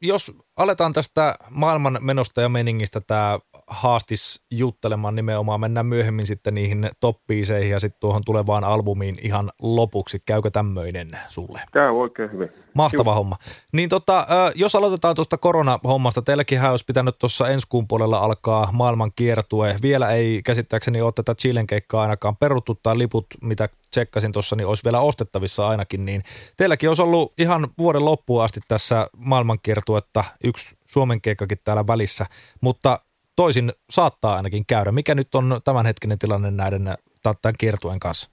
jos aletaan tästä maailman menosta ja meningistä tämä haastis juttelemaan nimenomaan, mennään myöhemmin sitten niihin toppiiseihin ja sitten tuohon tulevaan albumiin ihan lopuksi. Käykö tämmöinen sulle? Käy oikein hyvin. Mahtava Juh. homma. Niin tota, jos aloitetaan tuosta koronahommasta, teilläkin olisi pitänyt tuossa ensi kuun puolella alkaa maailman kiertue. Vielä ei käsittääkseni ole tätä Chilen keikkaa ainakaan peruttu tai liput, mitä tsekkasin tuossa, niin olisi vielä ostettavissa ainakin. Niin teilläkin olisi ollut ihan vuoden loppuun asti tässä maailmankiertuetta yksi Suomen keikkakin täällä välissä, mutta toisin saattaa ainakin käydä. Mikä nyt on tämänhetkinen tilanne näiden tämän kiertuen kanssa?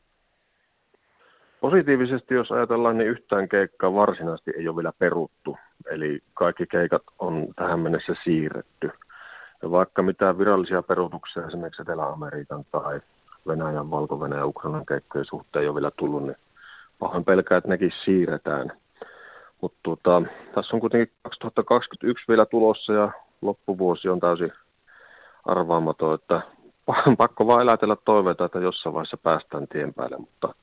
Positiivisesti, jos ajatellaan, niin yhtään keikkaa varsinaisesti ei ole vielä peruttu. Eli kaikki keikat on tähän mennessä siirretty. Ja vaikka mitään virallisia peruutuksia esimerkiksi Etelä-Amerikan tai Venäjän, Valko-Venäjän ja Ukrainan keikkojen suhteen ei ole vielä tullut, niin pahoin pelkää, että nekin siirretään. Mutta tuota, tässä on kuitenkin 2021 vielä tulossa ja loppuvuosi on täysin arvaamaton, että pakko vaan elätellä toiveita, että jossain vaiheessa päästään tien päälle, mutta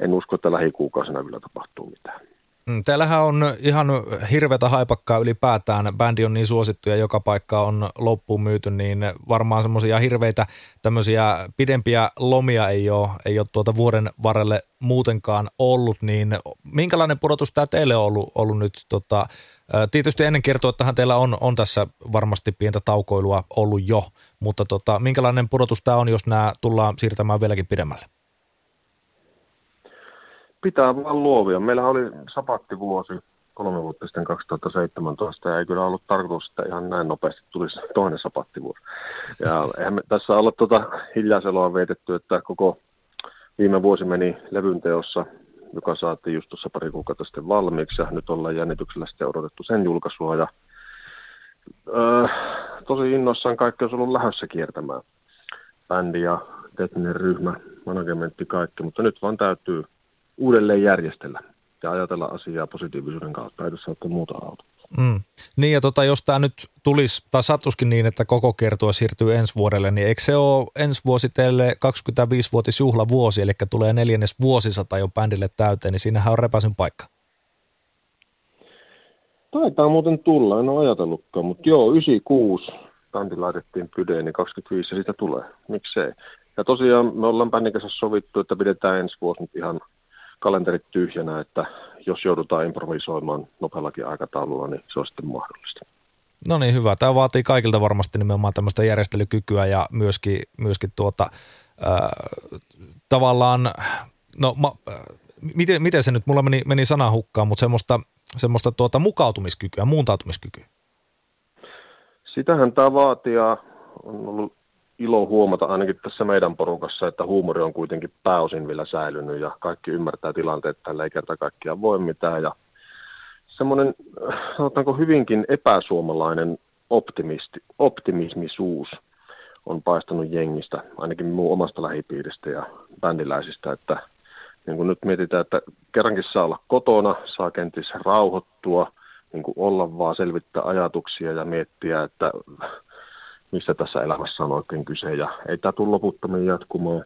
en usko, että lähikuukausina kyllä tapahtuu mitään. Mm, täällähän on ihan hirveätä haipakkaa ylipäätään. Bändi on niin suosittu ja joka paikka on loppuun myyty, niin varmaan semmoisia hirveitä tämmöisiä pidempiä lomia ei ole, ei ole tuota vuoden varrelle muutenkaan ollut. Niin minkälainen pudotus tämä teille on ollut, ollut nyt? Tota, tietysti ennen kertoa, että teillä on, on tässä varmasti pientä taukoilua ollut jo, mutta tota, minkälainen pudotus tämä on, jos nämä tullaan siirtämään vieläkin pidemmälle? Pitää vaan luovia. Meillä oli sapattivuosi kolme vuotta sitten 2017 ja ei kyllä ollut tarkoitus, että ihan näin nopeasti tulisi toinen sapattivuosi. Ja eihän me tässä olla tuota hiljaiseloa vietetty, että koko viime vuosi meni levyn teossa, joka saatiin just tuossa pari kuukautta sitten valmiiksi ja nyt ollaan jännityksellä sitten odotettu sen julkaisua ja öö, tosi innoissaan kaikki olisi ollut lähdössä kiertämään. Bändi ja tekninen ryhmä, managementti, kaikki, mutta nyt vaan täytyy uudelleen järjestellä ja ajatella asiaa positiivisuuden kautta. Ei tässä ole muuta auta. Mm. Niin ja tota, jos tämä nyt tulisi, tai sattuskin niin, että koko kertoa siirtyy ensi vuodelle, niin eikö se ole ensi vuosi teille 25-vuotisjuhlavuosi, eli tulee neljännes vuosisata jo bändille täyteen, niin siinähän on repäsyn paikka. Taitaa muuten tulla, en ole ajatellutkaan, mutta joo, 96 tanti laitettiin pydeen, niin 25 siitä tulee. Miksei? Ja tosiaan me ollaan bändin kanssa sovittu, että pidetään ensi vuosi nyt ihan kalenterit tyhjänä, että jos joudutaan improvisoimaan nopeallakin aikataululla, niin se on sitten mahdollista. No niin, hyvä. Tämä vaatii kaikilta varmasti nimenomaan tämmöistä järjestelykykyä ja myöskin, myöskin tuota, äh, tavallaan, no ma, äh, miten, miten se nyt, mulla meni, meni sana hukkaan, mutta semmoista, semmoista tuota mukautumiskykyä, muuntautumiskykyä. Sitähän tämä vaatii on ollut ilo huomata ainakin tässä meidän porukassa, että huumori on kuitenkin pääosin vielä säilynyt ja kaikki ymmärtää tilanteet, että tällä ei kerta kaikkiaan voi mitään. Ja semmoinen, sanotaanko hyvinkin epäsuomalainen optimisti, optimismisuus on paistanut jengistä, ainakin muun omasta lähipiiristä ja bändiläisistä, että niin kuin nyt mietitään, että kerrankin saa olla kotona, saa kenties rauhoittua, niin olla vaan selvittää ajatuksia ja miettiä, että missä tässä elämässä on oikein kyse, ja ei tämä tule loputtomiin jatkumaan.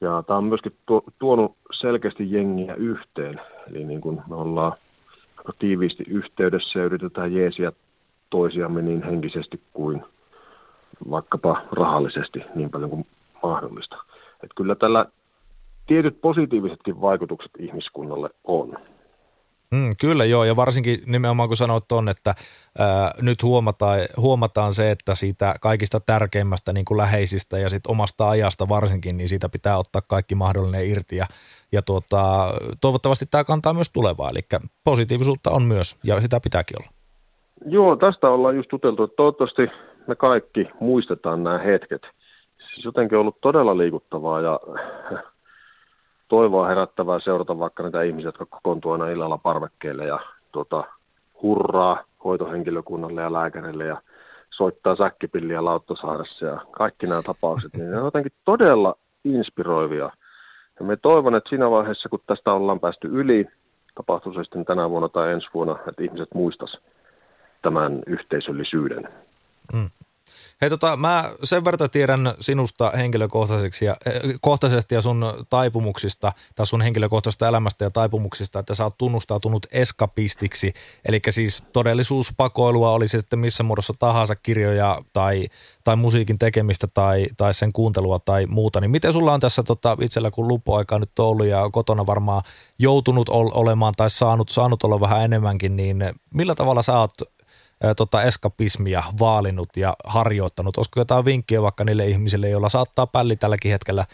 Ja tämä on myöskin tuonut selkeästi jengiä yhteen, eli niin kuin me ollaan tiiviisti yhteydessä ja yritetään jeesiä toisiamme niin henkisesti kuin vaikkapa rahallisesti niin paljon kuin mahdollista. Että kyllä tällä tietyt positiivisetkin vaikutukset ihmiskunnalle on. Mm, kyllä joo, ja varsinkin nimenomaan kun sanoit tuon, että ää, nyt huomataan, huomataan se, että siitä kaikista tärkeimmästä niin kuin läheisistä ja sit omasta ajasta varsinkin, niin siitä pitää ottaa kaikki mahdollinen irti ja, ja tuota, toivottavasti tämä kantaa myös tulevaa, eli positiivisuutta on myös ja sitä pitääkin olla. Joo, tästä ollaan just juteltu, että toivottavasti me kaikki muistetaan nämä hetket. Siis jotenkin ollut todella liikuttavaa ja toivoa herättävää seurata vaikka niitä ihmisiä, jotka kokoontuu aina illalla parvekkeelle ja tuota, hurraa hoitohenkilökunnalle ja lääkärille ja soittaa säkkipilliä Lauttasaaressa ja kaikki nämä tapaukset, niin ne on jotenkin todella inspiroivia. Ja me toivon, että siinä vaiheessa, kun tästä ollaan päästy yli, tapahtuu se sitten tänä vuonna tai ensi vuonna, että ihmiset muistas tämän yhteisöllisyyden. Mm. Hei tota, mä sen verran tiedän sinusta henkilökohtaisesti ja, eh, kohtaisesti ja sun taipumuksista, tai sun henkilökohtaisesta elämästä ja taipumuksista, että sä oot tunnustautunut eskapistiksi, eli siis todellisuuspakoilua, oli se sitten missä muodossa tahansa kirjoja tai, tai musiikin tekemistä tai, tai sen kuuntelua tai muuta, niin miten sulla on tässä tota, itsellä kun lupoaika nyt ollut ja kotona varmaan joutunut ol, olemaan tai saanut, saanut olla vähän enemmänkin, niin millä tavalla sä oot tota eskapismia vaalinut ja harjoittanut? Olisiko jotain vinkkiä vaikka niille ihmisille, joilla saattaa pälli tälläkin hetkellä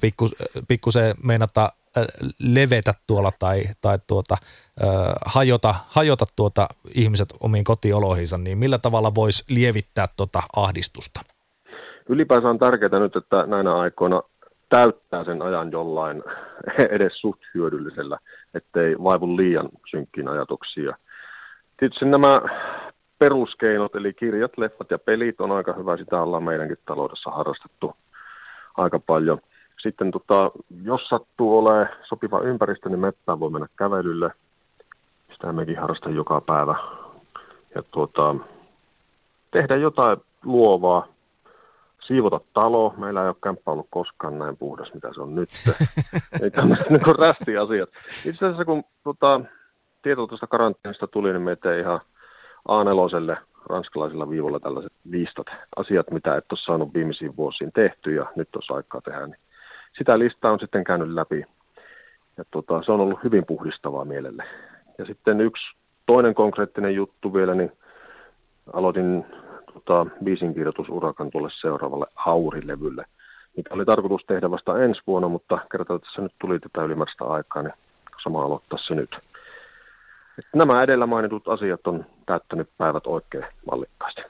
pikku, pikkusen meinata levetä tuolla tai, tai tuota, hajota, hajota tuota ihmiset omiin kotioloihinsa, niin millä tavalla voisi lievittää tuota ahdistusta? Ylipäänsä on tärkeää nyt, että näinä aikoina täyttää sen ajan jollain edes suht hyödyllisellä, ettei vaivu liian synkkiin ajatuksia. Tietysti nämä peruskeinot, eli kirjat, leffat ja pelit on aika hyvä. Sitä ollaan meidänkin taloudessa harrastettu aika paljon. Sitten tota, jos sattuu olemaan sopiva ympäristö, niin meppään voi mennä kävelylle. Sitä mekin harrastan joka päivä. Ja tuota, tehdä jotain luovaa, siivota talo. Meillä ei ole kämppä ollut koskaan näin puhdas, mitä se on nyt. ei tämmöiset niin rästiasiat. Itse asiassa kun tota, tieto tuosta karanteenista tuli, niin meitä ihan – A4 ranskalaisilla viivoilla tällaiset listat, asiat, mitä et ole saanut viimeisiin vuosiin tehty ja nyt olisi aikaa tehdä, niin sitä listaa on sitten käynyt läpi. Ja tota, se on ollut hyvin puhdistavaa mielelle. Ja sitten yksi toinen konkreettinen juttu vielä, niin aloitin tota, biisinkirjoitusurakan tuolle seuraavalle Aurilevylle, mikä oli tarkoitus tehdä vasta ensi vuonna, mutta kertaa tässä nyt tuli tätä ylimääräistä aikaa, niin sama aloittaa se nyt. Nämä edellä mainitut asiat on täyttänyt päivät oikein mallikkaasti.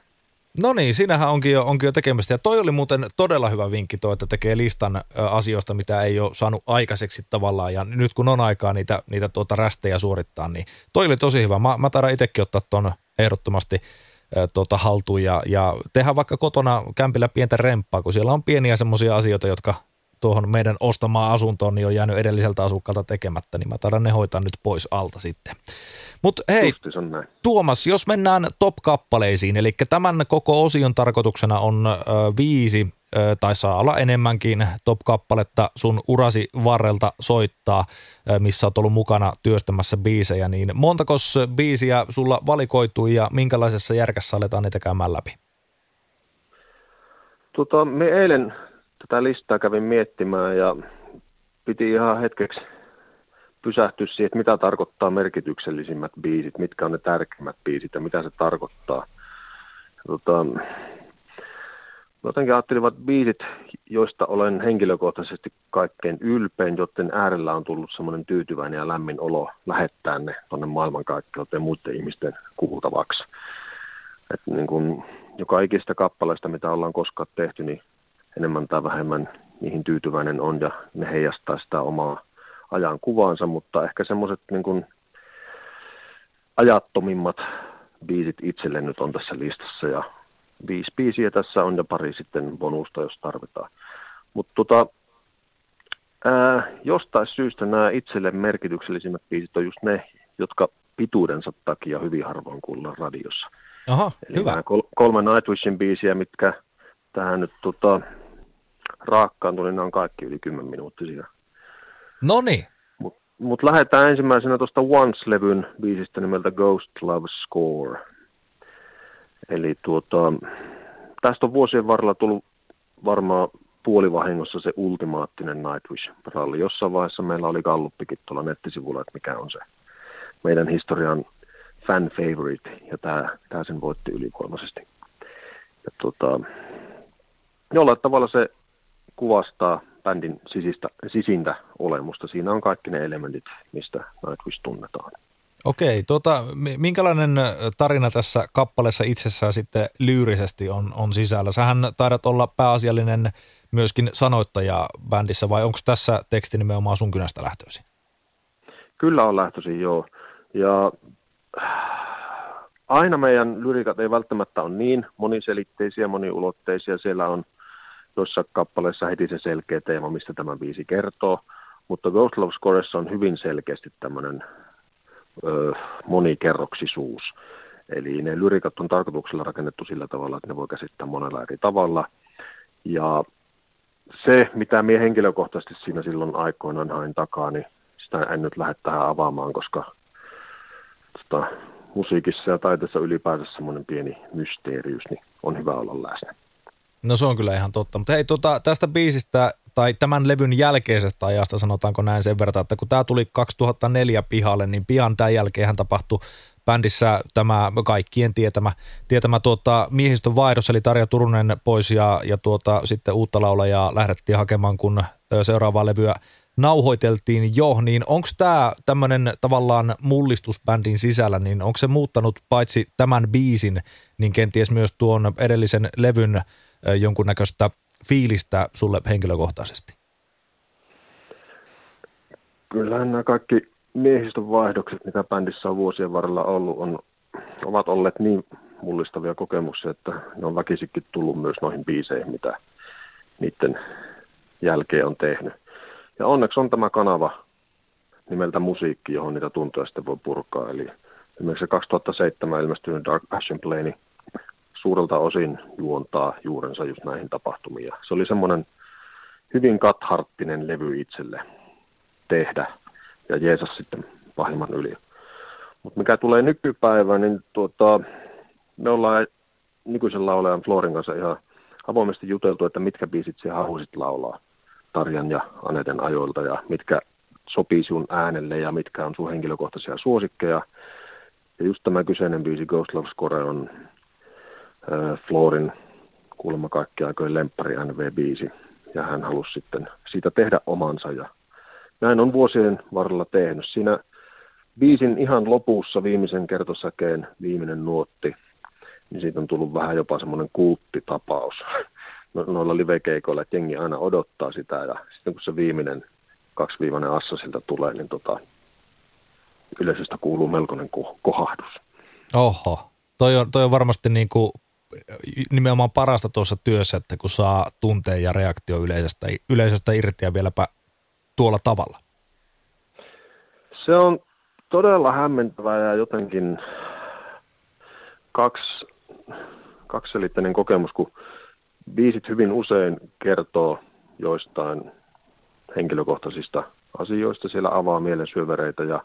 No niin, siinähän onkin jo, onkin jo tekemistä. Ja toi oli muuten todella hyvä vinkki toi, että tekee listan asioista, mitä ei ole saanut aikaiseksi tavallaan. Ja nyt kun on aikaa niitä, niitä tuota rästejä suorittaa, niin toi oli tosi hyvä. Mä, mä taidan itsekin ottaa tuon ehdottomasti tuota, haltuun ja, ja tehdä vaikka kotona kämpillä pientä remppaa, kun siellä on pieniä semmoisia asioita, jotka tuohon meidän ostamaan asuntoon niin on jäänyt edelliseltä asukkaalta tekemättä, niin mä taidan ne hoitaa nyt pois alta sitten. Mutta hei, Tuomas, jos mennään top-kappaleisiin, eli tämän koko osion tarkoituksena on ö, viisi ö, tai saa olla enemmänkin top-kappaletta sun urasi varrelta soittaa, ö, missä oot ollut mukana työstämässä biisejä, niin montakos biisiä sulla valikoitui ja minkälaisessa järkässä aletaan niitä käymään läpi? Tota, me eilen tätä listaa kävin miettimään ja piti ihan hetkeksi pysähtyä siihen, että mitä tarkoittaa merkityksellisimmät biisit, mitkä on ne tärkeimmät biisit ja mitä se tarkoittaa. Tota, jotenkin ajattelin, että biisit, joista olen henkilökohtaisesti kaikkein ylpein, joten äärellä on tullut semmoinen tyytyväinen ja lämmin olo lähettää ne tuonne maailmankaikkeuteen muiden ihmisten kuultavaksi. Et niin kun, joka ikistä kappaleista, mitä ollaan koskaan tehty, niin enemmän tai vähemmän niihin tyytyväinen on ja ne heijastaa sitä omaa ajan kuvaansa, mutta ehkä semmoiset niin ajattomimmat biisit itselle nyt on tässä listassa ja viisi biisiä tässä on ja pari sitten bonusta, jos tarvitaan. Mutta tota, ää, jostain syystä nämä itselle merkityksellisimmät biisit on just ne, jotka pituudensa takia hyvin harvoin kuullaan radiossa. Aha, Eli hyvä. Kol- kolme Nightwishin biisiä, mitkä tähän nyt tota, raakkaan tuli, ne on kaikki yli 10 minuuttisia. No niin. Mutta mut lähdetään ensimmäisenä tuosta Once-levyn biisistä nimeltä Ghost Love Score. Eli tuota, tästä on vuosien varrella tullut varmaan puolivahingossa se ultimaattinen Nightwish-ralli. Jossain vaiheessa meillä oli galluppikin tuolla nettisivulla, että mikä on se meidän historian fan favorite, ja tämä, tämä sen voitti ylivoimaisesti. Ja tuota, jollain tavalla se kuvastaa bändin sisistä, sisintä olemusta. Siinä on kaikki ne elementit, mistä Nightwish tunnetaan. Okei, tuota, minkälainen tarina tässä kappaleessa itsessään sitten lyyrisesti on, on sisällä? Sähän taidat olla pääasiallinen myöskin sanoittaja bändissä, vai onko tässä teksti nimenomaan sun kynästä lähtöisin? Kyllä on lähtöisin, joo. Ja aina meidän lyrikat ei välttämättä ole niin moniselitteisiä, moniulotteisia. Siellä on tuossa kappaleessa heti se selkeä teema, mistä tämä biisi kertoo, mutta Ghost Love Scoressa on hyvin selkeästi tämmöinen ö, monikerroksisuus. Eli ne lyrikat on tarkoituksella rakennettu sillä tavalla, että ne voi käsittää monella eri tavalla. Ja se, mitä minä henkilökohtaisesti siinä silloin aikoinaan hain takaa, niin sitä en nyt lähde tähän avaamaan, koska tota, musiikissa ja taiteessa ylipäänsä semmoinen pieni mysteeriys, niin on hyvä olla läsnä. No se on kyllä ihan totta. Mutta hei, tota, tästä biisistä tai tämän levyn jälkeisestä ajasta sanotaanko näin sen verran, että kun tämä tuli 2004 pihalle, niin pian tämän jälkeen tapahtui bändissä tämä kaikkien tietämä, tietämä tuota, miehistön vaihdos, eli Tarja Turunen pois ja, ja tuota, sitten uutta laulajaa lähdettiin hakemaan, kun seuraavaa levyä nauhoiteltiin jo, niin onko tämä tämmöinen tavallaan mullistus bändin sisällä, niin onko se muuttanut paitsi tämän biisin, niin kenties myös tuon edellisen levyn jonkunnäköistä fiilistä sulle henkilökohtaisesti? Kyllähän nämä kaikki miehistön vaihdokset, mitä bändissä on vuosien varrella ollut, on, ovat olleet niin mullistavia kokemuksia, että ne on väkisikin tullut myös noihin biiseihin, mitä niiden jälkeen on tehnyt. Ja onneksi on tämä kanava nimeltä musiikki, johon niitä tuntoja sitten voi purkaa. Eli esimerkiksi 2007 ilmestynyt Dark Passion Play, niin suurelta osin juontaa juurensa just näihin tapahtumiin. Se oli semmoinen hyvin katharttinen levy itselle tehdä ja Jeesus sitten pahimman yli. Mutta mikä tulee nykypäivään, niin tuota, me ollaan nykyisen laulajan Florin kanssa ihan avoimesti juteltu, että mitkä biisit sä haluaisit laulaa Tarjan ja Aneten ajoilta ja mitkä sopii sun äänelle ja mitkä on sun henkilökohtaisia suosikkeja. Ja just tämä kyseinen biisi Ghost Love Score on äh, Florin kuulemma kaikki aikojen lemppari NV-biisi. Ja hän halusi sitten siitä tehdä omansa ja näin on vuosien varrella tehnyt. Siinä biisin ihan lopussa viimeisen kertosäkeen viimeinen nuotti, niin siitä on tullut vähän jopa semmoinen kulttitapaus no, noilla livekeikoilla, että jengi aina odottaa sitä ja sitten kun se viimeinen kaksiviivainen assa siltä tulee, niin tota, yleisöstä kuuluu melkoinen kohahdus. Oho, toi on, toi on varmasti niin kuin nimenomaan parasta tuossa työssä, että kun saa tunteen ja reaktio yleisöstä, yleisöstä irti ja vieläpä tuolla tavalla? Se on todella hämmentävää ja jotenkin kaksi, kaksiselitteinen kokemus, kun biisit hyvin usein kertoo joistain henkilökohtaisista asioista, siellä avaa mielen syövereitä ja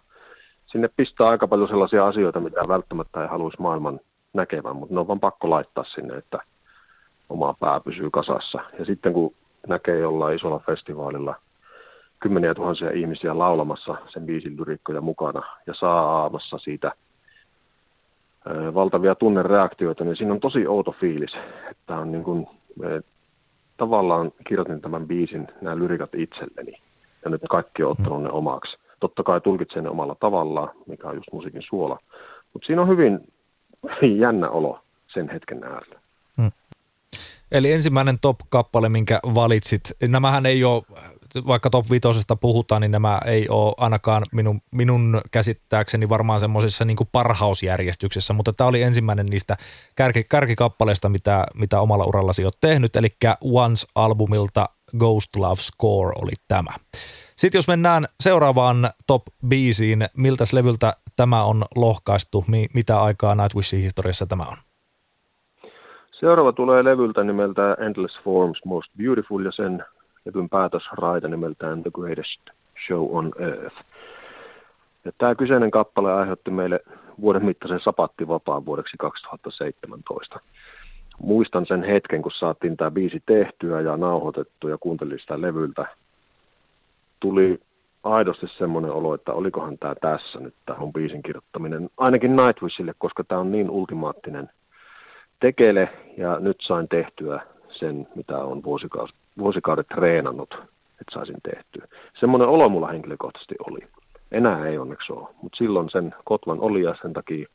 sinne pistää aika paljon sellaisia asioita, mitä välttämättä ei haluaisi maailman näkevän, mutta ne on vaan pakko laittaa sinne, että oma pää pysyy kasassa. Ja sitten kun näkee jollain isolla festivaalilla – kymmeniä tuhansia ihmisiä laulamassa sen biisin lyrikkoja mukana ja saamassa siitä valtavia tunnereaktioita, niin siinä on tosi outo fiilis, että on niin kuin, tavallaan kirjoitin tämän biisin, nämä lyrikat itselleni, ja nyt kaikki on ottanut ne omaksi. Totta kai tulkitsen ne omalla tavallaan, mikä on just musiikin suola, mutta siinä on hyvin jännä olo sen hetken äärellä. Hmm. Eli ensimmäinen top-kappale, minkä valitsit, nämähän ei ole vaikka top 5 puhutaan, niin nämä ei ole ainakaan minun, minun käsittääkseni varmaan semmoisessa niin parhausjärjestyksessä, mutta tämä oli ensimmäinen niistä kärki, kärkikappaleista, mitä, mitä omalla urallasi olet tehnyt, eli Once-albumilta Ghost Love Score oli tämä. Sitten jos mennään seuraavaan top biisiin, miltä levyltä tämä on lohkaistu, mitä aikaa Nightwishin historiassa tämä on? Seuraava tulee levyltä nimeltä Endless Forms Most Beautiful ja sen levyn päätösraita nimeltään The Greatest Show on Earth. Ja tämä kyseinen kappale aiheutti meille vuoden mittaisen sapattivapaan vuodeksi 2017. Muistan sen hetken, kun saatiin tämä biisi tehtyä ja nauhoitettu ja kuuntelin sitä levyltä. Tuli aidosti semmoinen olo, että olikohan tämä tässä nyt tämä biisin kirjoittaminen, ainakin Nightwishille, koska tämä on niin ultimaattinen tekele ja nyt sain tehtyä sen, mitä on vuosikausi, vuosikaudet treenannut, että saisin tehtyä. Semmoinen olo mulla henkilökohtaisesti oli. Enää ei onneksi ole, mutta silloin sen kotvan oli ja sen takia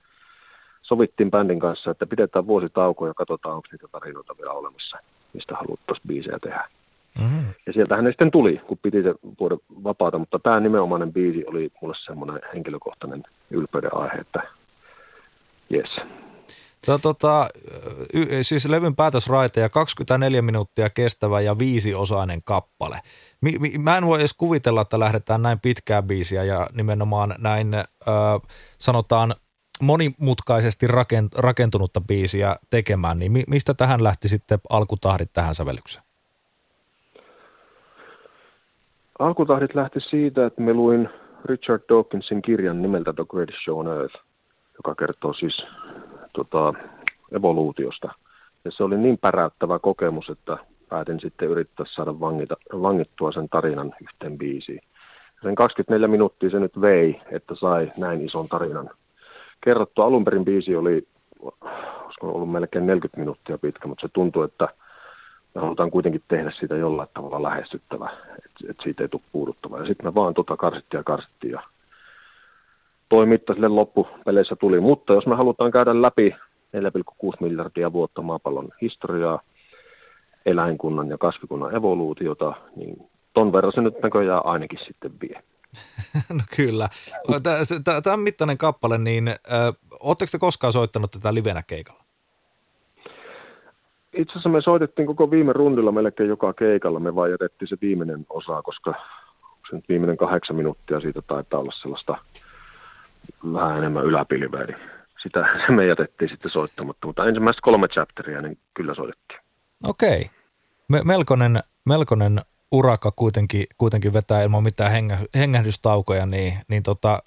sovittiin bändin kanssa, että pidetään vuosi tauko ja katsotaan, onko niitä tarinoita vielä olemassa, mistä haluttaisiin biisejä tehdä. Mm-hmm. Ja sieltähän ne sitten tuli, kun piti se vuoden vapaata, mutta tämä nimenomainen biisi oli mulle semmoinen henkilökohtainen ylpeyden aihe, että jes, Tämä, tota, y, siis levyn päätösraite ja 24 minuuttia kestävä ja viisiosainen kappale. Mi, mi, mä en voi edes kuvitella, että lähdetään näin pitkää biisiä ja nimenomaan näin ö, sanotaan monimutkaisesti rakentunutta biisiä tekemään, niin mistä tähän lähti sitten alkutahdit tähän sävellykseen? Alkutahdit lähti siitä, että me luin Richard Dawkinsin kirjan nimeltä The Greatest Show on Earth, joka kertoo siis tota, evoluutiosta. Ja se oli niin päräyttävä kokemus, että päätin sitten yrittää saada vangita, vangittua sen tarinan yhteen biisiin. Sen 24 minuuttia se nyt vei, että sai näin ison tarinan kerrottu. Alun perin biisi oli, olisiko ollut melkein 40 minuuttia pitkä, mutta se tuntui, että me halutaan kuitenkin tehdä siitä jollain tavalla lähestyttävä, että, että siitä ei tule puuduttava. Ja sitten me vaan tota karsittiin ja karsittiin ja toi mitta sille loppupeleissä tuli. Mutta jos me halutaan käydä läpi 4,6 miljardia vuotta maapallon historiaa, eläinkunnan ja kasvikunnan evoluutiota, niin ton verran se nyt näköjään ainakin sitten vie. No kyllä. Tämä mittainen kappale, niin oletteko te koskaan soittanut tätä livenä keikalla? Itse asiassa me soitettiin koko viime rundilla melkein joka keikalla. Me vaan jätettiin se viimeinen osa, koska se nyt viimeinen kahdeksan minuuttia siitä taitaa olla sellaista vähän enemmän yläpilveä, niin sitä me jätettiin sitten soittamatta. Mutta ensimmäistä kolme chapteria, niin kyllä soitettiin. Okei. Me, melkoinen, melkoinen urakka kuitenkin, kuitenkin vetää ilman mitään hengä, hengähdystaukoja, niin, niin tota,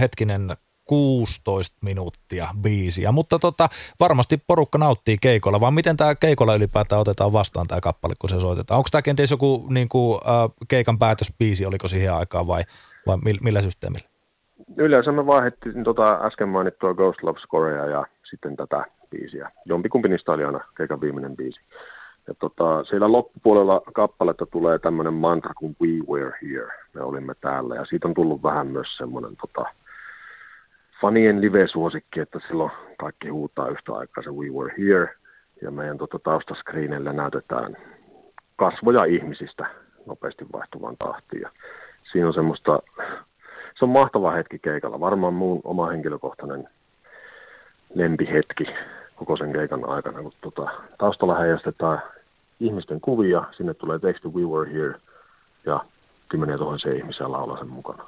hetkinen 16 minuuttia biisiä, mutta tota, varmasti porukka nauttii keikolla, vaan miten tämä keikolla ylipäätään otetaan vastaan tämä kappale, kun se soitetaan? Onko tämä kenties joku niin kuin, äh, keikan päätösbiisi, oliko siihen aikaan vai, vai millä systeemillä? Yleensä me vaihdettiin tota äsken mainittua Ghost Love Scorea ja sitten tätä biisiä. Jompikumpi niistä oli aina keikan viimeinen biisi. Ja tota, siellä loppupuolella kappaletta tulee tämmöinen mantra kuin We were here, me olimme täällä. Ja siitä on tullut vähän myös semmoinen tota, fanien live-suosikki, että silloin kaikki huutaa yhtä aikaa se We were here. Ja meidän tota, taustaskriineillä näytetään kasvoja ihmisistä nopeasti vaihtuvaan tahtiin. Ja siinä on semmoista, se on mahtava hetki keikalla. Varmaan muun oma henkilökohtainen lempihetki koko sen keikan aikana, kun tota, taustalla heijastetaan ihmisten kuvia, sinne tulee teksti We Were Here ja kymmeniä tuhansia ihmisiä laulaa sen mukana.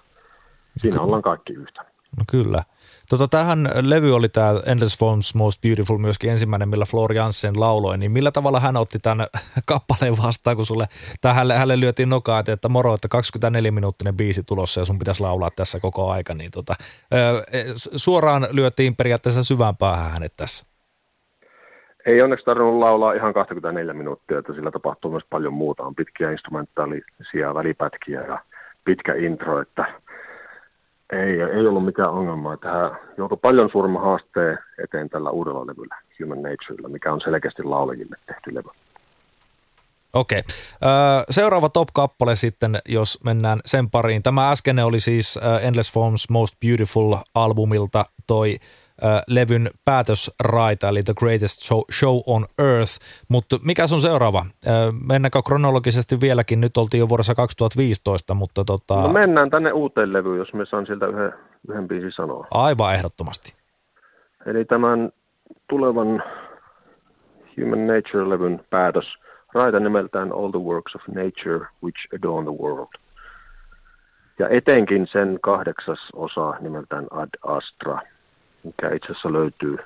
Siinä ollaan kaikki yhtä. No kyllä. Tota, tähän levy oli tämä Endless Forms Most Beautiful myöskin ensimmäinen, millä Flor Janssen lauloi, niin millä tavalla hän otti tämän kappaleen vastaan, kun sulle, tai hänelle, lyötiin nokaa, että moro, että 24-minuuttinen biisi tulossa ja sun pitäisi laulaa tässä koko aika, niin tota, suoraan lyötiin periaatteessa syvään päähän hänet tässä. Ei onneksi tarvinnut laulaa ihan 24 minuuttia, että sillä tapahtuu myös paljon muuta. On pitkiä instrumentaalisia välipätkiä ja pitkä intro, että ei, ei ollut mikään ongelma. Tähän joutui paljon suuremman haasteen eteen tällä uudella levyllä, Human Naturella, mikä on selkeästi laulajille tehty levy. Okei. Seuraava top-kappale sitten, jos mennään sen pariin. Tämä äsken oli siis Endless Forms Most Beautiful albumilta toi levyn päätösraita, eli The Greatest Show, Show on Earth. Mutta mikä on seuraava? Mennäänkö kronologisesti vieläkin? Nyt oltiin jo vuodessa 2015, mutta tota... No mennään tänne uuteen levyyn, jos me saan siltä yhden, yhden biisin sanoa. Aivan ehdottomasti. Eli tämän tulevan Human Nature-levyn päätös raita nimeltään All the Works of Nature Which Adorn the World. Ja etenkin sen kahdeksas osa nimeltään Ad Astra – mikä itse asiassa löytyy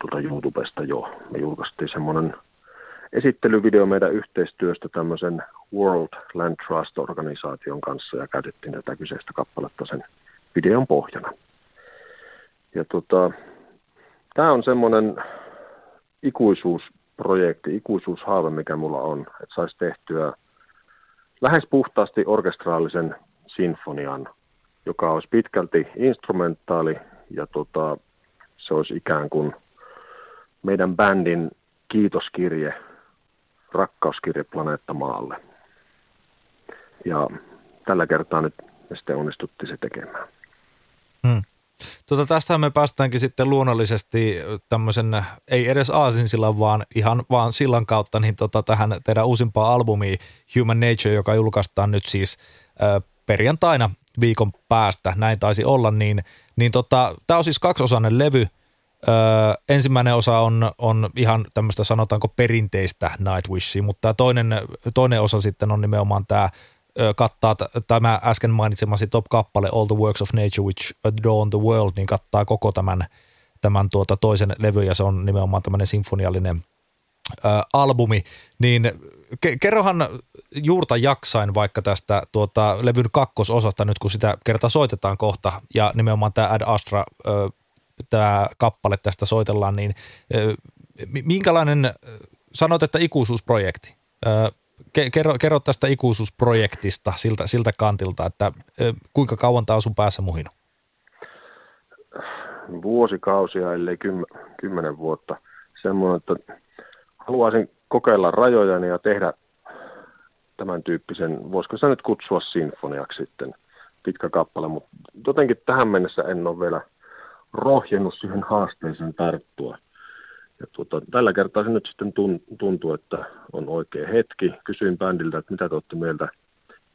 tuolta YouTubesta jo. Me julkaistiin semmoinen esittelyvideo meidän yhteistyöstä tämmöisen World Land Trust-organisaation kanssa ja käytettiin tätä kyseistä kappaletta sen videon pohjana. Ja tota, tämä on semmoinen ikuisuusprojekti, ikuisuushaave, mikä mulla on, että saisi tehtyä lähes puhtaasti orkestraalisen sinfonian, joka olisi pitkälti instrumentaali ja tota, se olisi ikään kuin meidän bändin kiitoskirje, rakkauskirje planeetta maalle. Ja tällä kertaa nyt me sitten onnistuttiin se tekemään. Hmm. Tota, tästähän me päästäänkin sitten luonnollisesti tämmöisen, ei edes aasinsillan, vaan ihan vaan sillan kautta niin tota, tähän teidän uusimpaan albumiin Human Nature, joka julkaistaan nyt siis äh, perjantaina viikon päästä, näin taisi olla, niin, niin tota, tämä on siis kaksiosainen levy. Öö, ensimmäinen osa on, on ihan tämmöistä sanotaanko perinteistä Nightwishia, mutta toinen, toinen osa sitten on nimenomaan tämä kattaa tämä äsken mainitsemasi top-kappale All the Works of Nature Which Adorn the World, niin kattaa koko tämän tämän tuota toisen levyn ja se on nimenomaan tämmöinen sinfoniallinen albumi, niin ke- kerrohan juurta jaksain vaikka tästä tuota, levyn kakkososasta nyt, kun sitä kerta soitetaan kohta, ja nimenomaan tämä Ad Astra, tämä kappale tästä soitellaan, niin minkälainen, sanot, että ikuisuusprojekti. Kerro, kerro tästä ikuisuusprojektista siltä, siltä kantilta, että kuinka kauan tämä on sun päässä muhinut? Vuosikausia, ellei kymmenen vuotta. Semmoinen, että haluaisin kokeilla rajojani ja tehdä tämän tyyppisen, voisiko se nyt kutsua sinfoniaksi sitten, pitkä kappale, mutta jotenkin tähän mennessä en ole vielä rohjennut siihen haasteeseen tarttua. Ja tuota, tällä kertaa se nyt sitten tuntuu, että on oikea hetki. Kysyin bändiltä, että mitä te olette mieltä,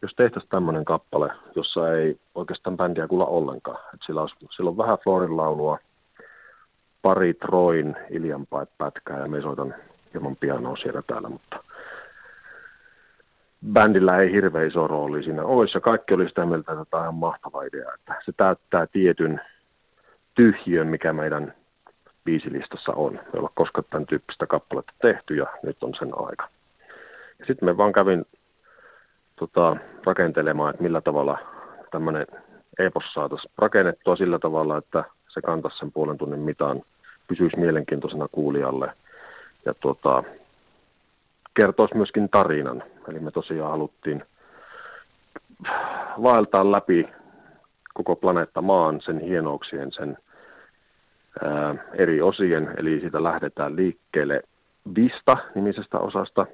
jos tehtäisiin tämmöinen kappale, jossa ei oikeastaan bändiä kuulla ollenkaan. Että sillä, olisi, sillä on vähän Florin laulua, pari Troin Iljan pätkää ja me soitan hieman pianoa siellä täällä, mutta bändillä ei hirveän iso rooli siinä olisi kaikki oli sitä mieltä, että tämä on ihan mahtava idea, että se täyttää tietyn tyhjön, mikä meidän biisilistassa on. Me ei olla koskaan tämän tyyppistä kappaletta tehty ja nyt on sen aika. Sitten me vaan kävin tota, rakentelemaan, että millä tavalla tämmöinen epos saataisiin rakennettua sillä tavalla, että se kantaisi sen puolen tunnin mitaan, pysyisi mielenkiintoisena kuulijalle ja tota, kertoisi myöskin tarinan. Eli me tosiaan haluttiin vaeltaa läpi koko planeetta maan, sen hienouksien, sen ää, eri osien, eli siitä lähdetään liikkeelle Vista-nimisestä osasta,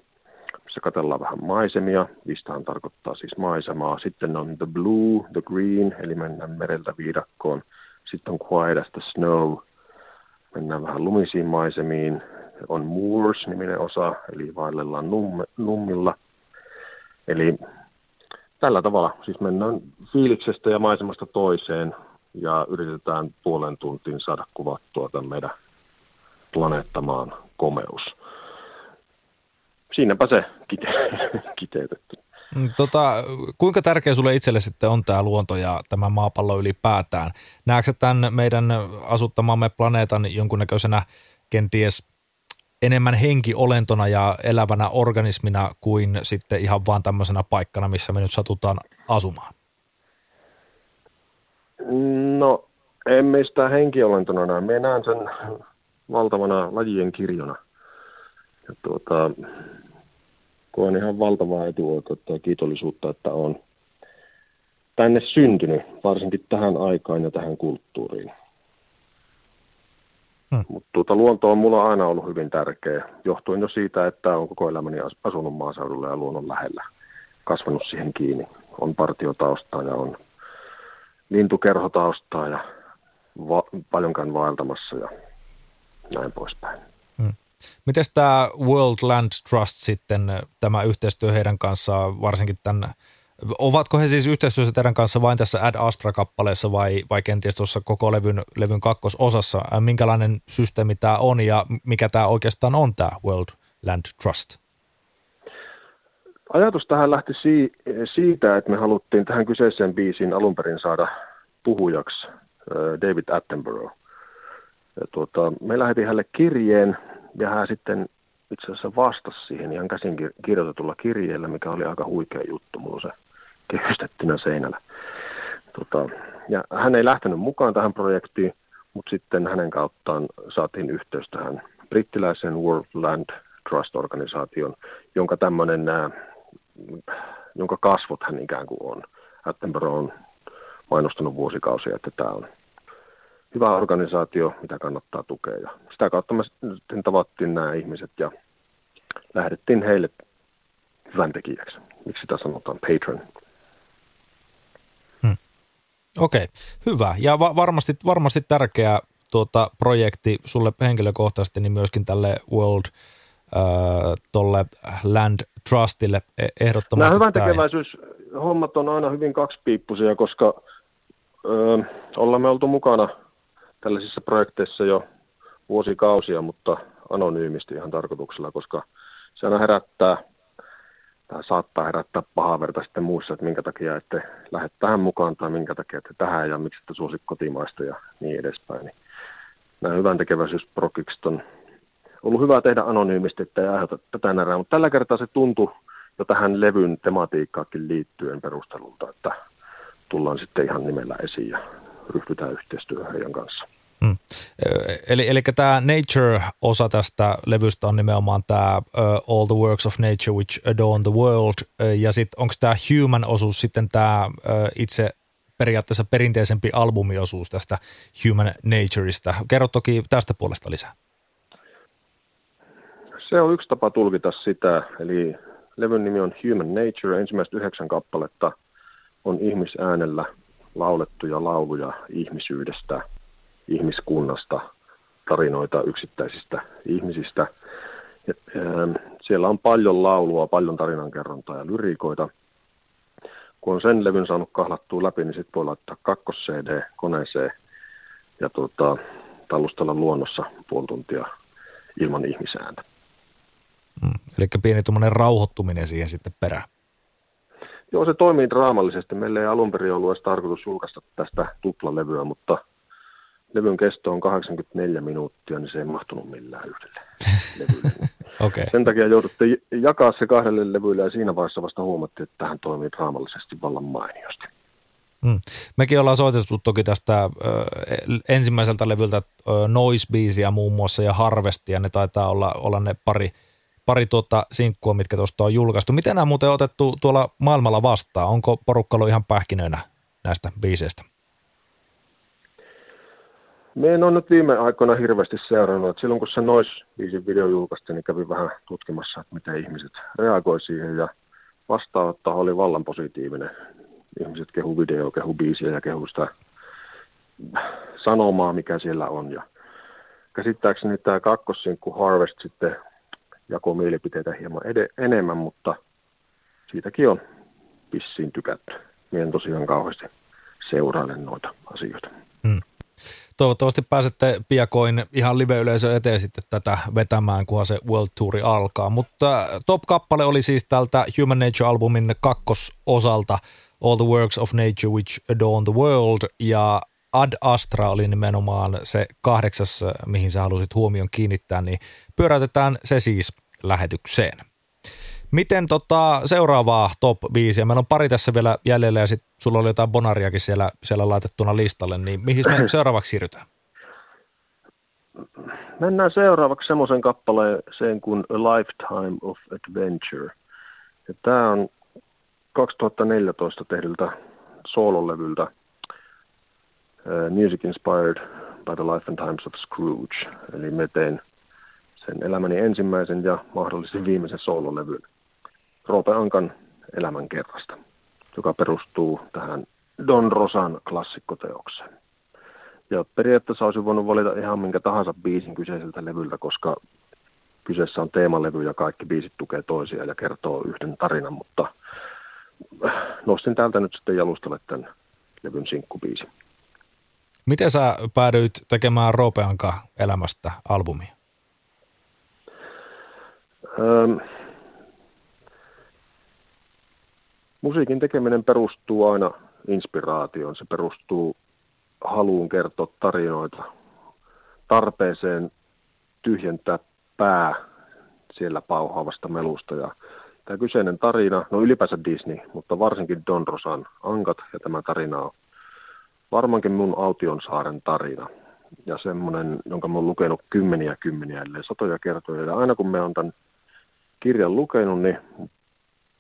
missä katellaan vähän maisemia. Vistahan tarkoittaa siis maisemaa. Sitten on the blue, the green, eli mennään mereltä viidakkoon. Sitten on quiet as the snow, mennään vähän lumisiin maisemiin on Moors-niminen osa, eli vaellellaan numme, nummilla. Eli tällä tavalla siis mennään fiiliksestä ja maisemasta toiseen ja yritetään puolen tuntiin saada kuvattua tämän meidän planeettamaan komeus. Siinäpä se kite- kiteytetty. Mm, tota, kuinka tärkeä sulle itselle sitten on tämä luonto ja tämä maapallo ylipäätään? Näetkö tämän meidän asuttamamme planeetan jonkunnäköisenä kenties enemmän henkiolentona ja elävänä organismina kuin sitten ihan vaan tämmöisenä paikkana, missä me nyt satutaan asumaan? No, emme sitä henkiolentona näe. Me näen sen valtavana lajien kirjona. Ja tuota, koen ihan valtavaa etuoikeutta ja kiitollisuutta, että on tänne syntynyt, varsinkin tähän aikaan ja tähän kulttuuriin. Hmm. Mutta tuota, luonto on mulla aina ollut hyvin tärkeä, johtuen jo siitä, että on koko elämäni asunut maaseudulla ja luonnon lähellä, kasvanut siihen kiinni. On partiotaustaa ja on lintukerhotaustaa ja va- paljonkaan vaeltamassa ja näin poispäin. Hmm. Miten tämä World Land Trust sitten, tämä yhteistyö heidän kanssaan, varsinkin tämän Ovatko he siis yhteistyössä teidän kanssa vain tässä Ad Astra-kappaleessa vai, vai kenties tuossa koko levyn, levyn kakkososassa? Minkälainen systeemi tämä on ja mikä tämä oikeastaan on tämä World Land Trust? Ajatus tähän lähti siitä, että me haluttiin tähän kyseiseen biisiin alun perin saada puhujaksi David Attenborough. Ja tuota, me lähetin hänelle kirjeen ja hän sitten itse asiassa vastasi siihen ihan käsin kirjoitetulla kirjeellä, mikä oli aika huikea juttu. Mulla se kehystettynä seinällä. Tota, ja hän ei lähtenyt mukaan tähän projektiin, mutta sitten hänen kauttaan saatiin yhteys tähän brittiläiseen World Land Trust-organisaation, jonka tämmöinen, jonka kasvot hän ikään kuin on. Attenborough on mainostanut vuosikausia, että tämä on hyvä organisaatio, mitä kannattaa tukea. Ja sitä kautta me sitten tavattiin nämä ihmiset ja lähdettiin heille hyvän tekijäksi. Miksi sitä sanotaan patron? Okei, hyvä. Ja va- varmasti, varmasti tärkeä tuota, projekti sulle henkilökohtaisesti, niin myöskin tälle World äh, tolle Land Trustille e- ehdottomasti. Nämä hyvän tekeväisyyshommat on aina hyvin kaksipiippuisia, koska ö, ollaan me oltu mukana tällaisissa projekteissa jo vuosikausia, mutta anonyymisti ihan tarkoituksella, koska se aina herättää tämä saattaa herättää pahaa verta sitten muissa, että minkä takia ette lähde tähän mukaan tai minkä takia ette tähän ja miksi ette suosi kotimaista ja niin edespäin. Niin nämä hyvän tekeväisyysprokikset on ollut hyvä tehdä anonyymisti, että ei aiheuta tätä närää, mutta tällä kertaa se tuntui jo tähän levyn tematiikkaakin liittyen perustelulta, että tullaan sitten ihan nimellä esiin ja ryhdytään yhteistyöhön heidän kanssa. Hmm. Eli, eli tämä Nature-osa tästä levystä on nimenomaan tämä uh, All the Works of Nature Which Adorn the World, ja sitten onko tämä Human-osuus sitten tämä uh, itse periaatteessa perinteisempi albumiosuus tästä Human Natureista. Kerro toki tästä puolesta lisää. Se on yksi tapa tulkita sitä, eli levyn nimi on Human Nature, ensimmäiset yhdeksän kappaletta on ihmisäänellä laulettuja lauluja ihmisyydestä, ihmiskunnasta, tarinoita yksittäisistä ihmisistä. Ja, ähm, siellä on paljon laulua, paljon tarinankerrontaa ja lyriikoita. Kun on sen levyn saanut kahlattua läpi, niin sitten voi laittaa kakkos-CD koneeseen ja tuota, tallustella luonnossa puoli tuntia ilman ihmisääntä. Mm, eli pieni tuommoinen rauhoittuminen siihen sitten perään. Joo, se toimii draamallisesti. Meillä ei alun perin ollut edes tarkoitus julkaista tästä tuplalevyä, mutta levyn kesto on 84 minuuttia, niin se ei mahtunut millään yhdelle levylle. okay. Sen takia jouduttiin jakaa se kahdelle levylle ja siinä vaiheessa vasta huomattiin, että tähän toimii draamallisesti vallan mainiosti. Hmm. Mekin ollaan soitettu toki tästä ö, ensimmäiseltä levyltä ö, Noise-biisiä muun muassa ja Harvestia. Ne taitaa olla, olla ne pari, pari tuota sinkkua, mitkä tuosta on julkaistu. Miten nämä muuten otettu tuolla maailmalla vastaan? Onko porukka ollut ihan pähkinöinä näistä biiseistä? Me en ole nyt viime aikoina hirveästi seurannut. Että silloin kun se nois biisin video julkaistiin, niin kävin vähän tutkimassa, että miten ihmiset reagoi siihen. Ja vastaanotto oli vallan positiivinen. Ihmiset kehu video, kehu biisiä ja kehu sitä sanomaa, mikä siellä on. Ja käsittääkseni tämä kakkossinkku Harvest sitten jakoi mielipiteitä hieman ed- enemmän, mutta siitäkin on pissiin tykätty. Mien en tosiaan kauheasti seuraile noita asioita. Hmm toivottavasti pääsette piakoin ihan live-yleisö eteen sitten tätä vetämään, kunhan se World Tour alkaa. Mutta top-kappale oli siis tältä Human Nature-albumin kakkososalta All the Works of Nature Which Adorn the World ja Ad Astra oli nimenomaan se kahdeksas, mihin sä halusit huomion kiinnittää, niin pyöräytetään se siis lähetykseen. Miten tota, seuraavaa top 5, meillä on pari tässä vielä jäljellä ja sitten sulla oli jotain bonariakin siellä, siellä laitettuna listalle, niin mihin me seuraavaksi siirrytään? Mennään seuraavaksi semmoisen kappaleeseen kuin A Lifetime of Adventure. Ja tämä on 2014 tehdyltä soololevyltä uh, Music Inspired by the Life and Times of Scrooge. Eli me tein sen elämäni ensimmäisen ja mahdollisesti viimeisen soololevyn. Roope Ankan elämän kerrasta, joka perustuu tähän Don Rosan klassikkoteokseen. Ja periaatteessa olisi voinut valita ihan minkä tahansa biisin kyseiseltä levyltä, koska kyseessä on teemalevy ja kaikki biisit tukee toisia ja kertoo yhden tarinan, mutta nostin täältä nyt sitten jalustalle tämän levyn sinkkubiisi. Miten sä päädyit tekemään Roopeanka elämästä albumia? Öm, Musiikin tekeminen perustuu aina inspiraatioon. Se perustuu haluun kertoa tarinoita, tarpeeseen tyhjentää pää siellä pauhaavasta melusta. Ja tämä kyseinen tarina, no ylipäänsä Disney, mutta varsinkin Don Rosan Ankat ja tämä tarina on varmaankin mun Autionsaaren tarina. Ja semmoinen, jonka mä oon lukenut kymmeniä kymmeniä, ellei satoja kertoja. Ja aina kun mä oon tämän kirjan lukenut, niin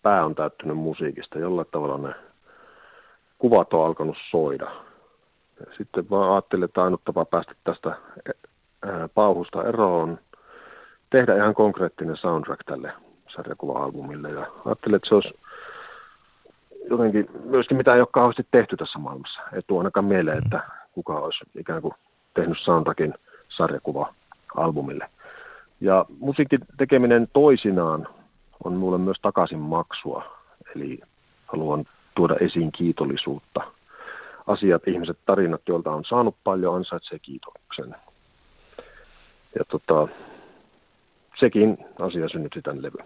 pää on täyttynyt musiikista. Jollain tavalla ne kuvat on alkanut soida. Ja sitten vaan ajattelin, että ainut tapa päästä tästä pauhusta eroon tehdä ihan konkreettinen soundtrack tälle sarjakuva-albumille. Ja ajattelin, että se olisi jotenkin myöskin mitä ei ole kauheasti tehty tässä maailmassa. Ei tule ainakaan mieleen, että kuka olisi ikään kuin tehnyt soundtrackin sarjakuva-albumille. Ja musiikin tekeminen toisinaan on mulle myös takaisin maksua. Eli haluan tuoda esiin kiitollisuutta. Asiat, ihmiset, tarinat, joilta on saanut paljon, ansaitsee kiitoksen. Ja tota, sekin asia synnytti tämän levyn.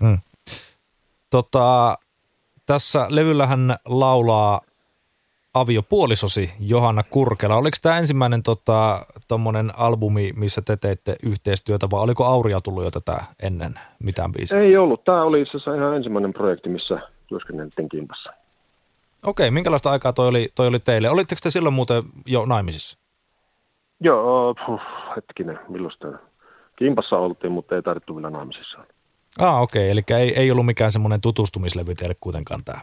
Mm. Tota, tässä levyllähän laulaa aviopuolisosi Johanna Kurkela. Oliko tämä ensimmäinen tota, albumi, missä te teitte yhteistyötä, vai oliko Auria tullut jo tätä ennen mitään biisiä? Ei ollut. Tämä oli itse asiassa ihan ensimmäinen projekti, missä työskenneltiin kimpassa. Okei, minkälaista aikaa toi oli, toi oli teille? Olitteko te silloin muuten jo naimisissa? Joo, puh, hetkinen, milloin Kimpassa oltiin, mutta ei tarvittu vielä naimisissa. Ah, okei, eli ei, ei ollut mikään semmoinen tutustumislevy teille kuitenkaan tämä.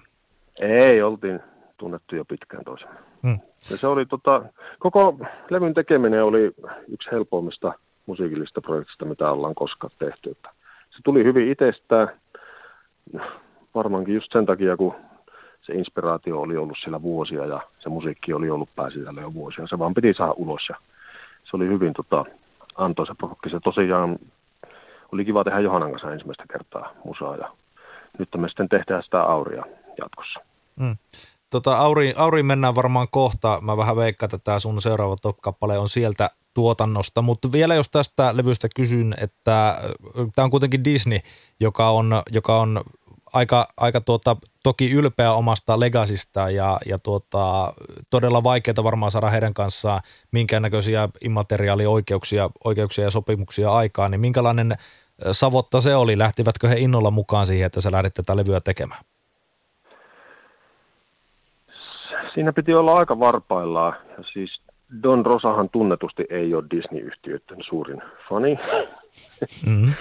Ei, oltiin tunnettu jo pitkään toisemme. Hmm. Ja se oli tota, koko levyn tekeminen oli yksi helpoimmista musiikillista projektista, mitä ollaan koskaan tehty. Että se tuli hyvin itsestään, varmaankin just sen takia, kun se inspiraatio oli ollut siellä vuosia ja se musiikki oli ollut pääsisällä jo vuosia. Se vaan piti saada ulos ja se oli hyvin tota, antoisa prokki. Se tosiaan oli kiva tehdä Johanan kanssa ensimmäistä kertaa musaa ja nyt me sitten tehdään sitä Auria jatkossa. Mm. Tota, Auri, Auri mennään varmaan kohta. Mä vähän veikkaan, että tämä sun seuraava top-kappale on sieltä tuotannosta, mutta vielä jos tästä levystä kysyn, että tämä on kuitenkin Disney, joka on, joka on aika, aika tuota, toki ylpeä omasta legasista ja, ja tuota, todella vaikeaa varmaan saada heidän kanssaan minkäännäköisiä immateriaalioikeuksia oikeuksia ja sopimuksia aikaan, niin minkälainen savotta se oli? Lähtivätkö he innolla mukaan siihen, että sä lähdit tätä levyä tekemään? Siinä piti olla aika varpaillaan. Ja siis Don Rosahan tunnetusti ei ole Disney-yhtiöiden suurin fani. Mm-hmm.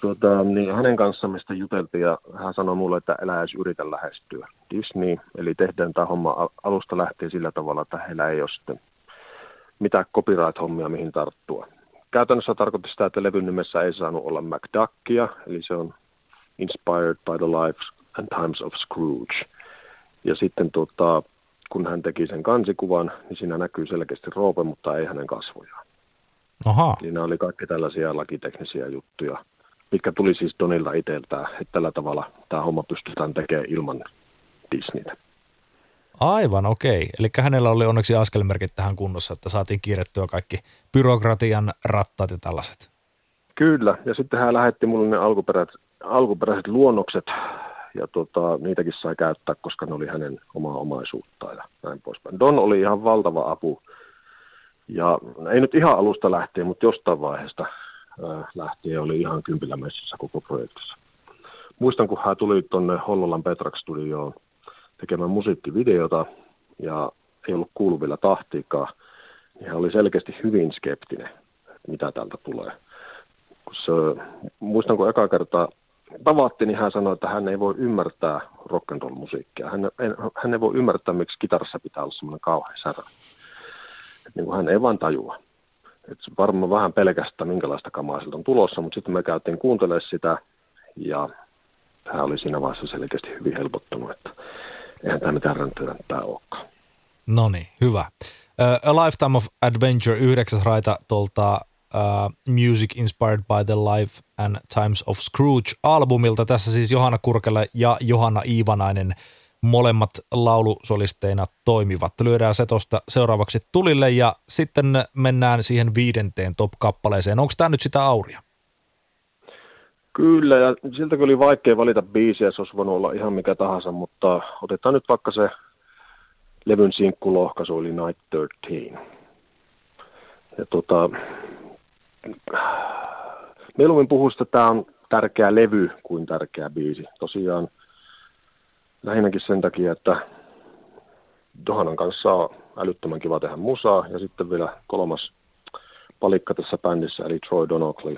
tuota, niin hänen kanssaan mistä juteltiin ja hän sanoi mulle, että älä edes yritä lähestyä Disney. Eli tehdään tämä homma alusta lähtien sillä tavalla, että heillä ei ole sitten mitään copyright-hommia mihin tarttua. Käytännössä tarkoitti sitä, että levyn nimessä ei saanut olla McDuckia, eli se on Inspired by the Life and Times of Scrooge. Ja sitten tuota, kun hän teki sen kansikuvan, niin siinä näkyy selkeästi Roope, mutta ei hänen kasvojaan. Aha. Niin nämä oli kaikki tällaisia lakiteknisiä juttuja, mitkä tuli siis Donilta itseltään, että tällä tavalla tämä homma pystytään tekemään ilman Disneytä. Aivan, okei. Eli hänellä oli onneksi askelmerkit tähän kunnossa, että saatiin kiirettyä kaikki byrokratian rattaat ja tällaiset. Kyllä, ja sitten hän lähetti mulle ne alkuperäiset, alkuperäiset luonnokset ja tota, niitäkin sai käyttää, koska ne oli hänen omaa omaisuuttaan ja näin poispäin. Don oli ihan valtava apu ja ei nyt ihan alusta lähtien, mutta jostain vaiheesta ää, lähtien oli ihan kympillä messissä koko projektissa. Muistan, kun hän tuli tuonne Hollolan Petrax Studioon tekemään musiikkivideota ja ei ollut kuuluvilla tahtiikaan, niin hän oli selkeästi hyvin skeptinen, mitä täältä tulee. Kun se, muistan, kun eka kertaa tavattiin, niin hän sanoi, että hän ei voi ymmärtää rock'n'roll-musiikkia. Hän, ei, hän ei voi ymmärtää, miksi kitarassa pitää olla semmoinen kauhean särö. niin kuin hän ei vaan tajua. Et varmaan vähän pelkästä, minkälaista kamaa siltä on tulossa, mutta sitten me käytiin kuuntelemaan sitä, ja hän oli siinä vaiheessa selkeästi hyvin helpottunut, että eihän tämä mitään räntöräntää olekaan. No niin, hyvä. A Lifetime of Adventure, yhdeksäs raita tuolta uh, Music Inspired by the Life and Times of Scrooge-albumilta. Tässä siis Johanna Kurkele ja Johanna Iivanainen molemmat laulusolisteina toimivat. Lyödään se tuosta seuraavaksi tulille ja sitten mennään siihen viidenteen top-kappaleeseen. Onko tämä nyt sitä auria? Kyllä, ja siltä oli vaikea valita biisiä, se olisi voinut olla ihan mikä tahansa, mutta otetaan nyt vaikka se levyn sinkkulohkaisu, eli Night 13. Ja tota, mieluummin puhuu, että tämä on tärkeä levy kuin tärkeä biisi. Tosiaan lähinnäkin sen takia, että Dohanan kanssa on älyttömän kiva tehdä musaa. Ja sitten vielä kolmas palikka tässä bändissä, eli Troy Donockley,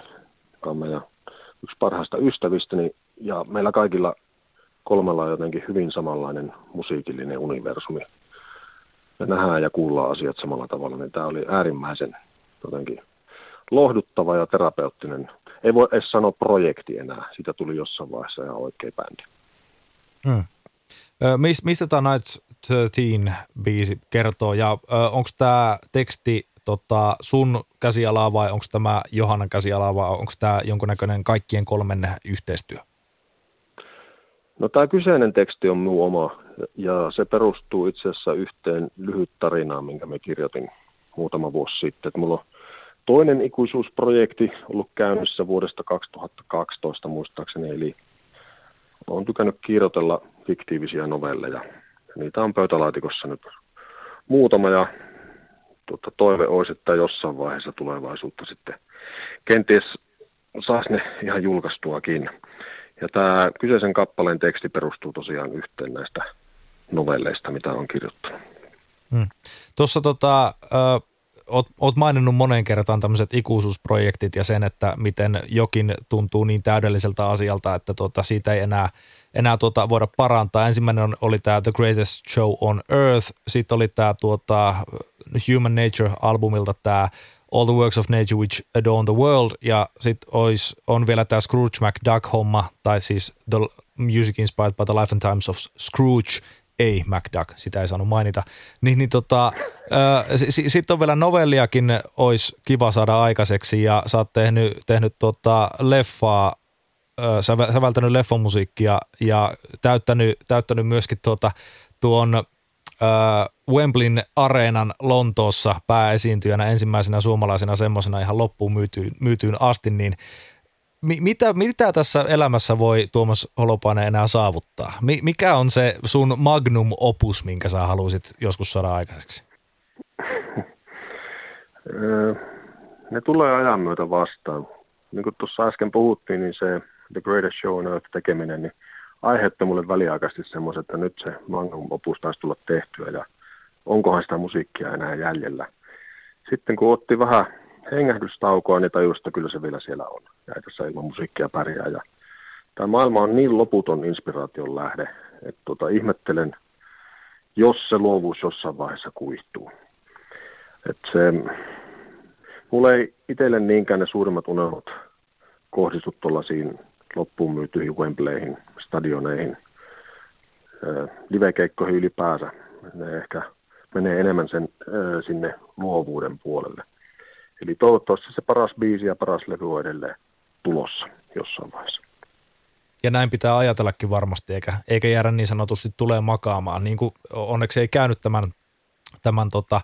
joka on meidän yksi parhaista ystävistäni. Ja meillä kaikilla kolmella on jotenkin hyvin samanlainen musiikillinen universumi. Me nähdään ja kuullaan asiat samalla tavalla, niin tämä oli äärimmäisen jotenkin lohduttava ja terapeuttinen. Ei voi edes sanoa projekti enää. Siitä tuli jossain vaiheessa ihan oikea bändi. Hmm. Mis, mistä tämä Night 13 biisi kertoo ja onko tämä teksti tota, sun käsialaa vai onko tämä Johannan käsialaa vai onko tämä jonkunnäköinen kaikkien kolmen yhteistyö? No tämä kyseinen teksti on minun oma ja se perustuu itse asiassa yhteen lyhyt tarinaan, minkä me kirjoitin muutama vuosi sitten. Että mulla on toinen ikuisuusprojekti ollut käynnissä vuodesta 2012 muistaakseni, eli olen tykännyt kirjoitella fiktiivisiä novelleja. Niitä on pöytälaatikossa nyt muutama ja tuota, toive olisi, että jossain vaiheessa tulevaisuutta sitten kenties saisi ne ihan julkaistuakin. Ja tämä kyseisen kappaleen teksti perustuu tosiaan yhteen näistä novelleista, mitä on kirjoittanut. Hmm. Tuossa tota, äh, oot, oot maininnut monen kertaan tämmöiset ikuisuusprojektit ja sen, että miten jokin tuntuu niin täydelliseltä asialta, että tota, siitä ei enää, enää tuota, voida parantaa. Ensimmäinen oli tämä The Greatest Show on Earth, sitten oli tämä tuota, Human Nature-albumilta tämä All the Works of Nature Which Adorn the World, ja sitten on vielä tämä Scrooge McDuck-homma, tai siis The Music Inspired by the Life and Times of Scrooge, ei MacDuck, sitä ei saanut mainita. Niin, niin tota, sitten on vielä novelliakin, olisi kiva saada aikaiseksi ja sä oot tehnyt, tehnyt tota leffaa, äh, säveltänyt leffomusiikkia ja täyttänyt, täyttänyt myöskin tuota, tuon äh, Wembleyn areenan Lontoossa pääesiintyjänä ensimmäisenä suomalaisena semmoisena ihan loppuun myytyyn, myytyyn asti, niin mitä, mitä tässä elämässä voi Tuomas Holopainen enää saavuttaa? Mikä on se sun magnum opus, minkä sä haluaisit joskus saada aikaiseksi? Ne tulee ajan myötä vastaan. Niin kuin tuossa äsken puhuttiin, niin se The Greatest Show on Earth tekeminen, niin aiheutti mulle väliaikaisesti semmoisen, että nyt se magnum opus taisi tulla tehtyä ja onkohan sitä musiikkia enää jäljellä. Sitten kun otti vähän hengähdystaukoa, niin tajusi, että kyllä se vielä siellä on. Ja tässä ilman musiikkia pärjää. Ja tämä maailma on niin loputon inspiraation lähde, että tota, ihmettelen, jos se luovuus jossain vaiheessa kuihtuu. Että se, mulle ei itselle niinkään ne suurimmat unelmat kohdistu tuollaisiin loppuun myytyihin Wembleyhin, stadioneihin, livekeikkoihin ylipäänsä. Ne ehkä menee enemmän sen, sinne luovuuden puolelle. Eli toivottavasti se paras biisi ja paras levy on edelleen tulossa jossain vaiheessa. Ja näin pitää ajatellakin varmasti, eikä, eikä jäädä niin sanotusti tulee makaamaan. Niin kuin onneksi ei käynyt tämän, tämän tota,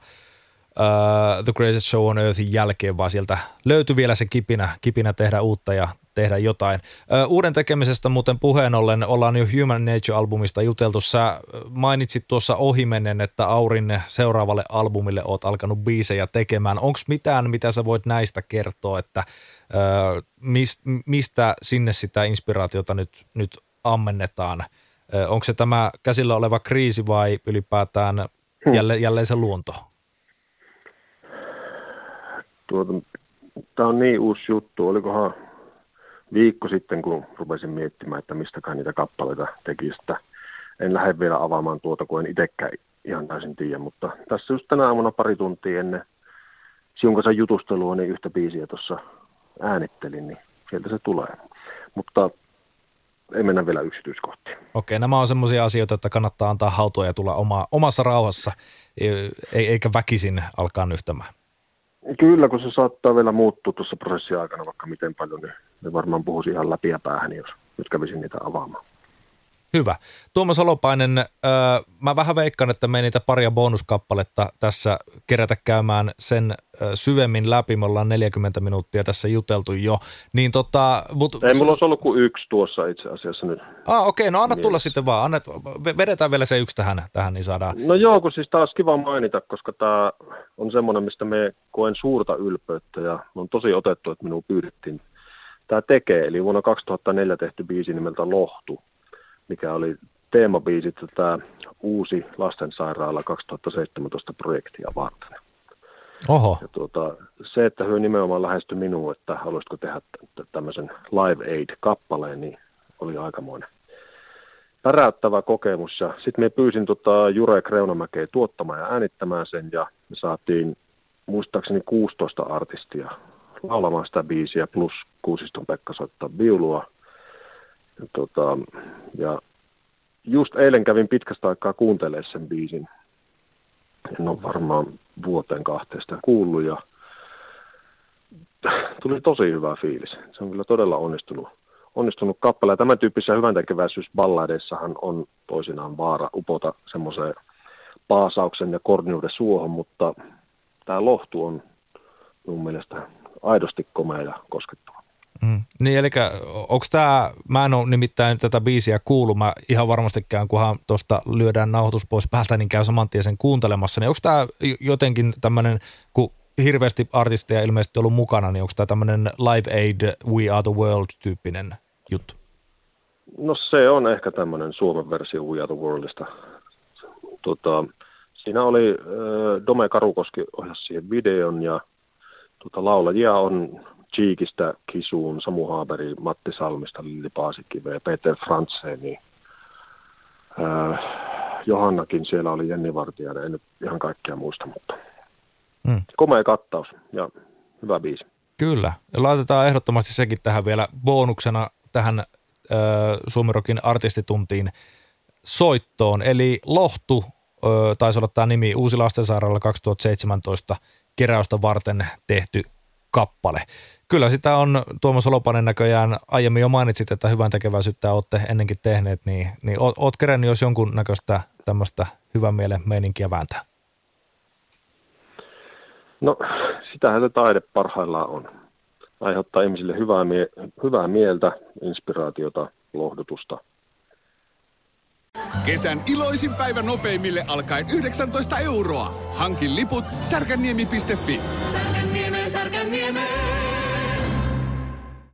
uh, The Greatest Show on Earthin jälkeen, vaan sieltä löytyi vielä se kipinä, kipinä tehdä uutta ja tehdä jotain. Uh, uuden tekemisestä muuten puheen ollen ollaan jo Human Nature-albumista juteltu. Sä mainitsit tuossa ohimennen, että Aurin seuraavalle albumille oot alkanut biisejä tekemään. Onko mitään, mitä sä voit näistä kertoa, että uh, mist, mistä sinne sitä inspiraatiota nyt, nyt ammennetaan? Onko se tämä käsillä oleva kriisi vai ylipäätään hmm. jälleen, jälleen se luonto? Tuota, tämä on niin uusi juttu. Olikohan viikko sitten, kun rupesin miettimään, että mistäkään niitä kappaleita tekisi. En lähde vielä avaamaan tuota, kun en itsekään ihan täysin tiedä, mutta tässä just tänä aamuna pari tuntia ennen sinun kanssa jutustelua, niin yhtä biisiä tuossa äänittelin, niin sieltä se tulee. Mutta ei mennä vielä yksityiskohtiin. Okei, nämä on sellaisia asioita, että kannattaa antaa hautua ja tulla oma, omassa rauhassa, eikä väkisin alkaa nyhtämään. Kyllä, kun se saattaa vielä muuttua tuossa prosessin aikana vaikka miten paljon, niin varmaan puhuisi ihan läpi ja päähän, jos nyt kävisin niitä avaamaan. Hyvä. Tuomas Holopainen, äh, mä vähän veikkaan, että me ei niitä paria bonuskappaletta tässä kerätä käymään sen äh, syvemmin läpi. Me ollaan 40 minuuttia tässä juteltu jo. Niin tota, mut, ei mulla olisi ollut kuin yksi tuossa itse asiassa nyt. Ah, okei, okay, no anna mielessä. tulla sitten vaan. Annet, vedetään vielä se yksi tähän, tähän niin saadaan. No joo, kun siis taas kiva mainita, koska tämä on semmoinen, mistä me koen suurta ylpeyttä ja on tosi otettu, että minua pyydettiin tämä tekee. Eli vuonna 2004 tehty biisi nimeltä Lohtu mikä oli teemabiisi tätä uusi lastensairaala 2017 projektia varten. Oho. Ja tuota, se, että hän nimenomaan lähestyi minuun, että haluaisitko tehdä tämmöisen Live Aid-kappaleen, niin oli aikamoinen päräyttävä kokemus. Ja sitten me pyysin tota Jure Kreunamäkeä tuottamaan ja äänittämään sen, ja me saatiin muistaakseni 16 artistia laulamaan sitä biisiä, plus Kuusiston Pekka soittaa viulua. Ja, tota, ja just eilen kävin pitkästä aikaa kuuntelemaan sen biisin. En ole varmaan vuoteen kahteesta kuullut ja tuli tosi hyvä fiilis. Se on kyllä todella onnistunut, onnistunut kappale. Ja tämän tyyppisissä hyvän balladeissahan on toisinaan vaara upota semmoiseen paasauksen ja korniuden suohon, mutta tämä lohtu on mun mielestä aidosti komea ja koskettava. Mm. Niin, eli onko tämä, mä en ole nimittäin tätä biisiä kuullut, mä ihan varmastikään, kunhan tuosta lyödään nauhoitus pois päältä, niin käy saman tien sen kuuntelemassa, niin onko tämä jotenkin tämmöinen, kun hirveästi artisteja ilmeisesti ollut mukana, niin onko tämä tämmöinen Live Aid We Are the World-tyyppinen juttu? No se on ehkä tämmöinen Suomen versio We Are the Worldista. Tota, siinä oli äh, Dome Karukoski ohjasi siihen videon ja tota, laulajia on Cheekistä Kisuun, Samu Haaberi, Matti Salmista, Lilli Paasikive ja Peter Frantseni. Äh, Johannakin siellä oli Jenni Vartijainen, en nyt ihan kaikkia muista, mutta mm. komea kattaus ja hyvä biisi. Kyllä, ja laitetaan ehdottomasti sekin tähän vielä bonuksena tähän äh, Suomirokin artistituntiin soittoon. Eli Lohtu, äh, taisi olla tämä nimi, Uusi lastensairaala 2017 keräystä varten tehty kappale. Kyllä sitä on Tuomas Olopanen näköjään, aiemmin jo mainitsit, että hyvän tekeväisyyttä olette ennenkin tehneet, niin, niin oot kerännyt jos jonkun näköistä tämmöistä hyvän mielen meininkiä vääntää? No, sitähän se taide parhaillaan on. Aiheuttaa ihmisille hyvää, mie- hyvää mieltä, inspiraatiota, lohdutusta. Kesän iloisin päivä nopeimille alkaen 19 euroa. Hankin liput särkänniemi.fi. Särkänniemi. sargamieme